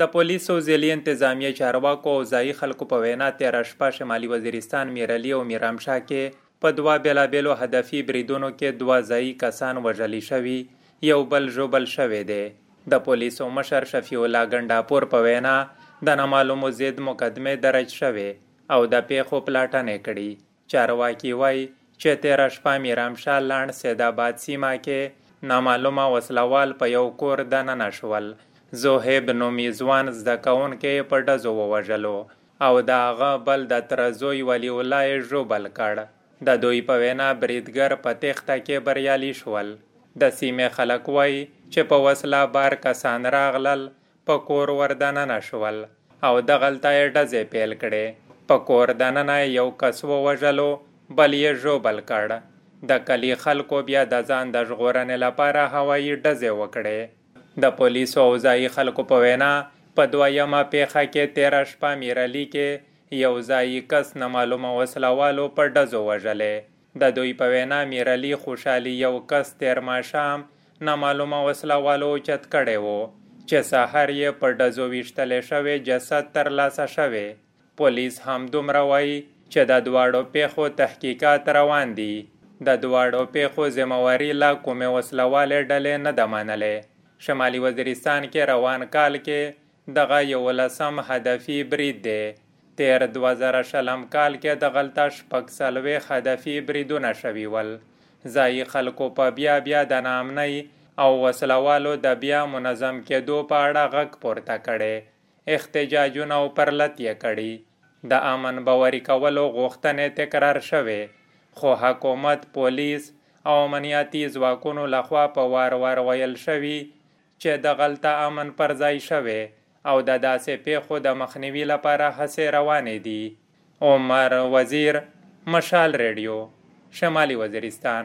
د پولیسو ځلې انتظامیه چارواکو او ځایي خلکو په وینا تیره شپه شمالي وزیرستان میرعلي او میرامشاه کې په دوه بېلابېلو هدفي بریدونو کې دوه ځایي کسان وژلي شوي، یو بل ژوبل شوی دی. د پولیسو مشر شفیع الله ګنډاپور په وینا د نامعلومو ضد مقدمې درج شوې او د پیښو پلاټنې کړي چارواکي وایي چې تیره شپه میرامشاه لاند سیدآباد سیمه کې نامعلومه وسلوال په یو کور دننه شول. زوهیب نومی ځوان زده کوونکی په ډزو ووژلو او د هغه بل د تره زوی ولی الله یې ژوبل کړ. د دوی په وینا بریدګر په تیښته کې بریالي شول. د سیمې خلک وایي چې په وسله بار کسان راغلل، په کور وردننه شول او دغلته یې ډزې پیل کړې. په کور دننه یو کس ووژلو، بل یې ژوبل کړ. د کلی خلکو بیا د ځان د ژغورنې لپاره هوایي ډزې وکړې. د پولیسو او ځایي خلکو په وینا، په دویمه پیښه کې تیره شپه میرعلي کې یو ځایي کس نامعلومه وسلوالو په ډزو وژلې د دوی په وینا، میرعلي خوشحالي یو کس تیر ماښام نامعلومه وسلوالو اوچت کړی و، چې سهار یې په ډزو ویشتلی شوی جسد ترلاسه شوی. پولیس هم دومره وایي چې د دواړو پیښو تحقیقات روان دي. د دواړو پیښو ذمہواري لا کومې وسلوالې ډلې نه ده منلې. شمالي وزیرستان کې روان کال کې دغه یولسم هدفي برید دی. تیر دوه زره شلم کال کې د غلطه شپږ څلوېښت هدفي بریدونه شوي ول. ځایي خلکو په بیا بیا د نامنۍ او وسلوالو د بیا منظم کېدو په اړه غږ پورته کړی. احتجاجونه او پرلت یې کړي. د امن باوري کولو غوښتنې تکرار شوې. خو حکومت، پولیس او امنیتي ځواکونو لخوا په وار وار ویل شوي چې د غلطه امن پر ځای شوی او د داسې پیښو د مخنیوي لپاره هڅې روانې دي. عمر وزیر، مشال ریډیو، شمالي وزیرستان.